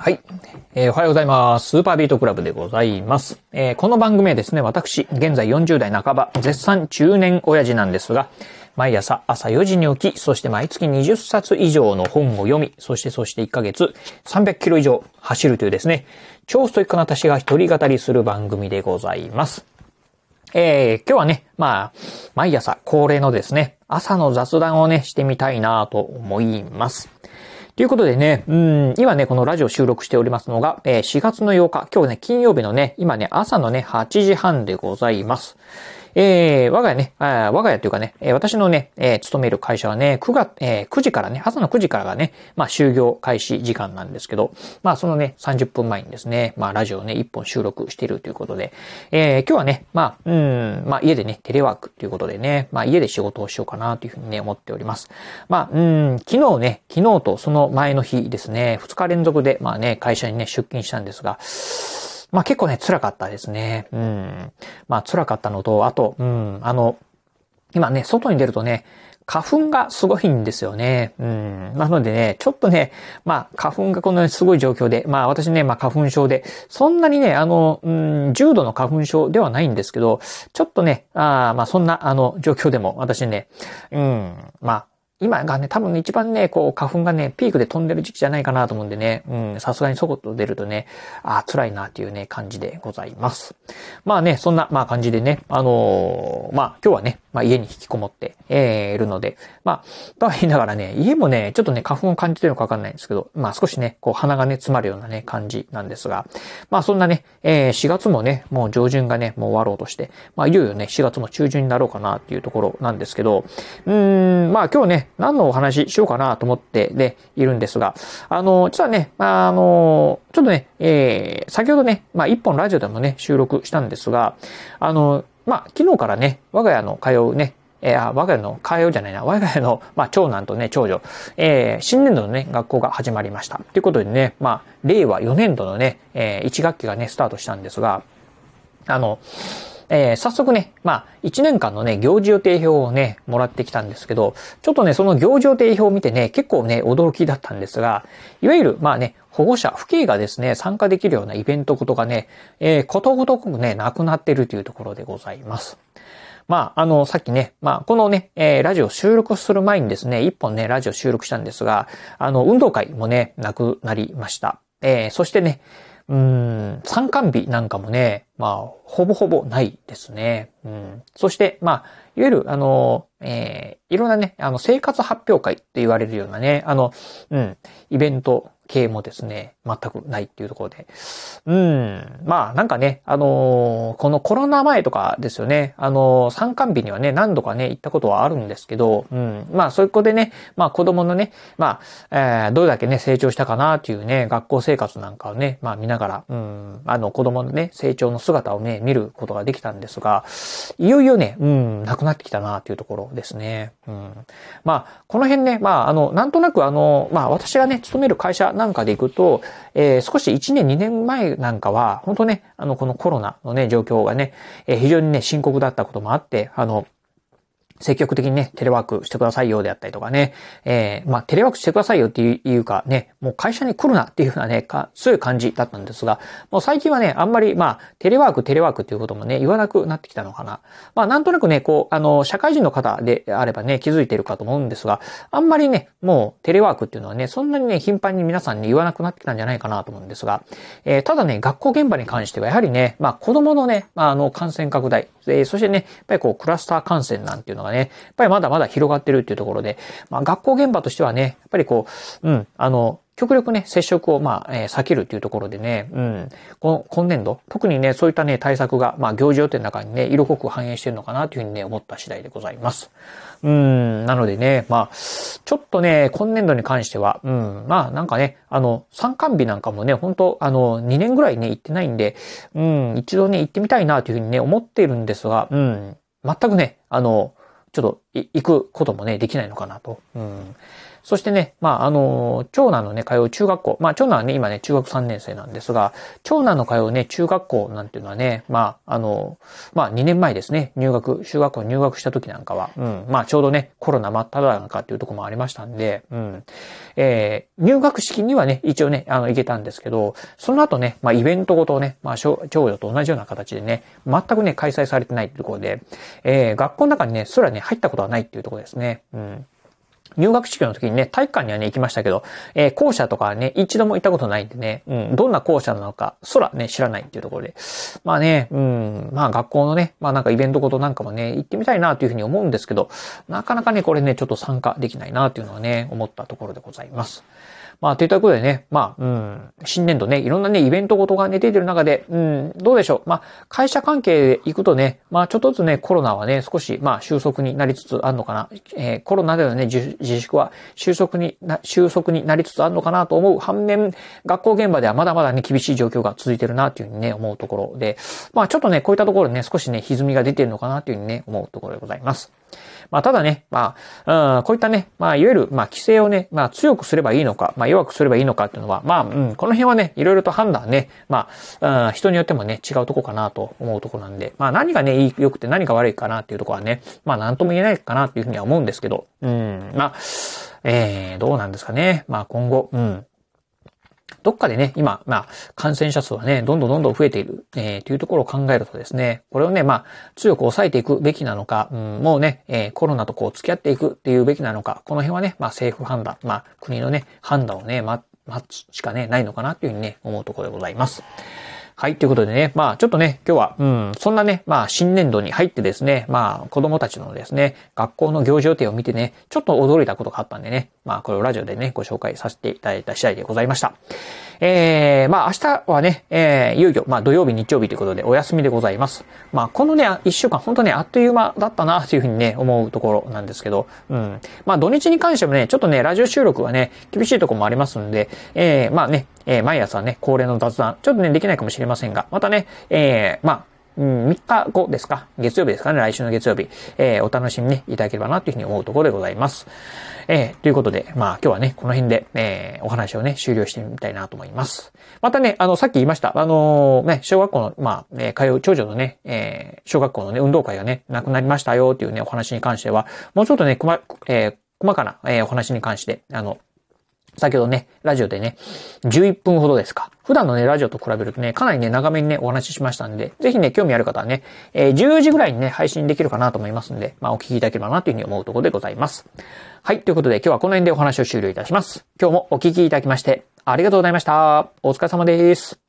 はい、えー、おはようございます。スーパービートクラブでございます。えー、この番組はですね、私、現在40代半ば、絶賛中年親父なんですが、毎朝朝4時に起き、そして毎月20冊以上の本を読み、そしてそして1ヶ月300キロ以上走るというですね、超ストイックな私が一人語りする番組でございます。えー、今日はね、まあ、毎朝恒例のですね、朝の雑談をね、してみたいなと思います。ということでね、うん、今ね、このラジオ収録しておりますのが、えー、4月の8日、今日ね、金曜日のね、今ね、朝のね、8時半でございます。えー、我が家ね、あ我が家というかね、え、私のね、えー、勤める会社はね、9月、えー、9時からね、朝の9時からがね、まあ、就業開始時間なんですけど、まあ、そのね、30分前にですね、まあ、ラジオをね、1本収録しているということで、えー、今日はね、まあ、うん、まあ、家でね、テレワークということでね、まあ、家で仕事をしようかなというふうにね、思っております。まあ、うん、昨日ね、昨日とその前の日ですね、2日連続で、まあね、会社にね、出勤したんですが、まあ結構ね、辛かったですね。うん。まあ辛かったのと、あと、うん、あの、今ね、外に出るとね、花粉がすごいんですよね。うん。なのでね、ちょっとね、まあ、花粉がこのすごい状況で、まあ私ね、まあ花粉症で、そんなにね、あの、うん、重度の花粉症ではないんですけど、ちょっとね、あまあそんな、あの、状況でも私ね、うん、まあ、今がね、多分一番ね、こう、花粉がね、ピークで飛んでる時期じゃないかなと思うんでね、うん、さすがにそこと出るとね、あ辛いなっていうね、感じでございます。まあね、そんな、まあ感じでね、あのー、まあ今日はね、まあ家に引きこもって、えー、いるので、まあ、とは言いながらね、家もね、ちょっとね、花粉を感じてるのかわかんないんですけど、まあ少しね、こう鼻がね、詰まるようなね、感じなんですが、まあそんなね、えー、4月もね、もう上旬がね、もう終わろうとして、まあいよいよね、4月も中旬になろうかなっていうところなんですけど、うーん、まあ今日ね、何のお話しようかなと思ってで、いるんですが、あの、実はね、あの、ちょっとね、えー、先ほどね、まあ一本ラジオでもね、収録したんですが、あの、まあ昨日からね、我が家の通うね、えー、我が家の通うじゃないな、我が家の、まあ、長男とね、長女、えー、新年度のね、学校が始まりました。ということでね、まあ、令和4年度のね、えー、1学期がね、スタートしたんですが、あの、えー、早速ね、まあ、1年間のね、行事予定表をね、もらってきたんですけど、ちょっとね、その行事予定表を見てね、結構ね、驚きだったんですが、いわゆる、まあね、保護者、父兄がですね、参加できるようなイベントことがね、えー、ことごとくね、なくなってるというところでございます。まあ、あの、さっきね、まあ、このね、えー、ラジオ収録する前にですね、一本ね、ラジオ収録したんですが、あの、運動会もね、なくなりました。えー、そしてね、うん、参観日なんかもね、まあ、ほぼほぼないですね。うん、そして、まあ、いわゆる、あの、えー、いろんなね、あの、生活発表会って言われるようなね、あの、うん、イベント系もですね、全くないっていうところで。うん。まあ、なんかね、あのー、このコロナ前とかですよね。あのー、参観日にはね、何度かね、行ったことはあるんですけど、うん。まあ、そういう子でね、まあ、子供のね、まあ、えー、どれだけね、成長したかなっていうね、学校生活なんかをね、まあ、見ながら、うん、あの、子供のね、成長の姿をね、見ることができたんですが、いよいよね、うん、なくなってきたなっていうところですね。うん。まあ、この辺ね、まあ、あの、なんとなくあの、まあ、私がね、勤める会社なんかでいくと、えー、少し1年2年前なんかは、本当ね、あの、このコロナのね、状況がね、えー、非常にね、深刻だったこともあって、あの、積極的にね、テレワークしてくださいよであったりとかね、えー、まあ、テレワークしてくださいよっていうかね、もう会社に来るなっていうふうなね、か強い感じだったんですが、もう最近はね、あんまり、まあ、テレワーク、テレワークっていうこともね、言わなくなってきたのかな。まあ、なんとなくね、こう、あの、社会人の方であればね、気づいてるかと思うんですが、あんまりね、もうテレワークっていうのはね、そんなにね、頻繁に皆さんに言わなくなってきたんじゃないかなと思うんですが、えー、ただね、学校現場に関してはやはりね、まあ、子供のね、まあ、あの、感染拡大、えー、そしてね、やっぱりこう、クラスター感染なんていうのががね、やっぱりまだまだ広がってるっていうところで、まあ、学校現場としてはね、やっぱりこう、うん、あの、極力ね、接触を、まあ、えー、避けるっていうところでね、うん、この今年度、特にね、そういったね、対策が、まあ、行事予定の中にね、色濃く反映してるのかなというふうにね、思った次第でございます。うん、なのでね、まあ、ちょっとね、今年度に関しては、うん、まあ、なんかね、あの、参観日なんかもね、本当あの、2年ぐらいね、行ってないんで、うん、一度ね、行ってみたいなというふうにね、思っているんですが、うん、全くね、あの、ちょっと、行くこともね、できないのかなと。うんそしてね、まあ、あの、長男のね、通う中学校、まあ、長男はね、今ね、中学3年生なんですが、長男の通うね、中学校なんていうのはね、まあ、あの、まあ、2年前ですね、入学、中学校入学した時なんかは、うん、まあ、ちょうどね、コロナ真っ只中っていうところもありましたんで、うん、えー、入学式にはね、一応ね、あの、行けたんですけど、その後ね、まあ、イベントごとね、まあ、長女と同じような形でね、全くね、開催されてないっていうところで、えー、学校の中にね、そらね、入ったことはないっていうところですね。うん。入学式の時にね、体育館にはね、行きましたけど、えー、校舎とかね、一度も行ったことないんでね、うん、どんな校舎なのか、空ね、知らないっていうところで。まあね、うん、まあ学校のね、まあなんかイベントごとなんかもね、行ってみたいなというふうに思うんですけど、なかなかね、これね、ちょっと参加できないなというのはね、思ったところでございます。まあ、といったことでね、まあ、うん、新年度ね、いろんなね、イベントごとがね、出てる中で、うん、どうでしょう。まあ、会社関係で行くとね、まあ、ちょっとずつね、コロナはね、少し、まあ、収束になりつつあるのかな。えー、コロナでのね、自粛は収束にな、収束になりつつあるのかなと思う反面、学校現場ではまだまだね、厳しい状況が続いてるな、というふうにね、思うところで、まあ、ちょっとね、こういったところね、少しね、歪みが出てるのかな、というふうにね、思うところでございます。まあ、ただね、まあ、うん、こういったね、まあ、いわゆる、まあ、規制をね、まあ、強くすればいいのか、まあ、弱くすればいいのかっていうのは、まあ、うん、この辺はね、いろいろと判断ね、まあ、うん、人によってもね、違うとこかなと思うとこなんで、まあ、何がね、良くて何が悪いかなっていうとこはね、まあ、なんとも言えないかなっていうふうには思うんですけど、うん、まあ、えー、どうなんですかね。まあ、今後、うん。どっかでね、今、まあ、感染者数はね、どんどんどんどん増えている、えー、というところを考えるとですね、これをね、まあ、強く抑えていくべきなのか、うん、もうね、えー、コロナとこう付き合っていくっていうべきなのか、この辺はね、まあ、政府判断、まあ、国のね、判断をね、ま、待つしかね、ないのかなっていうふうにね、思うところでございます。はい、ということでね、まあちょっとね、今日は、うん、そんなね、まあ新年度に入ってですね、まあ子供たちのですね、学校の行事予定を見てね、ちょっと驚いたことがあったんでね、まあこれをラジオでね、ご紹介させていただいた次第でございました。えー、まあ明日はね、えー、いよいよ、まあ土曜日、日曜日ということでお休みでございます。まあこのね、一週間本当ね、あっという間だったなというふうにね、思うところなんですけど、うん。まあ土日に関してもね、ちょっとね、ラジオ収録はね、厳しいとこもありますんで、えー、まあね、えー、毎朝ね、恒例の雑談、ちょっとね、できないかもしれませんませんが、またね、えー、まあ、うん、3日後ですか？月曜日ですかね？来週の月曜日。えー、お楽しみ、ね、いただければなというふうに思うところでございます。えー、ということで、まあ今日はね、この辺で、えー、お話をね、終了してみたいなと思います。またね、あの、さっき言いました、あのー、ね、小学校の、まあ、えー、通う長女のね、えー、小学校のね、運動会がね、なくなりましたよっていうね、お話に関しては、もうちょっとね、ま、えー、細かな、えー、お話に関して、あの、先ほどね、ラジオでね、11分ほどですか。普段のね、ラジオと比べるとね、かなりね、長めにね、お話ししましたんで、ぜひね、興味ある方はね、えー、10時ぐらいにね、配信できるかなと思いますんで、まあ、お聞きいただければなというふうに思うところでございます。はい、ということで今日はこの辺でお話を終了いたします。今日もお聞きいただきまして、ありがとうございました。お疲れ様です。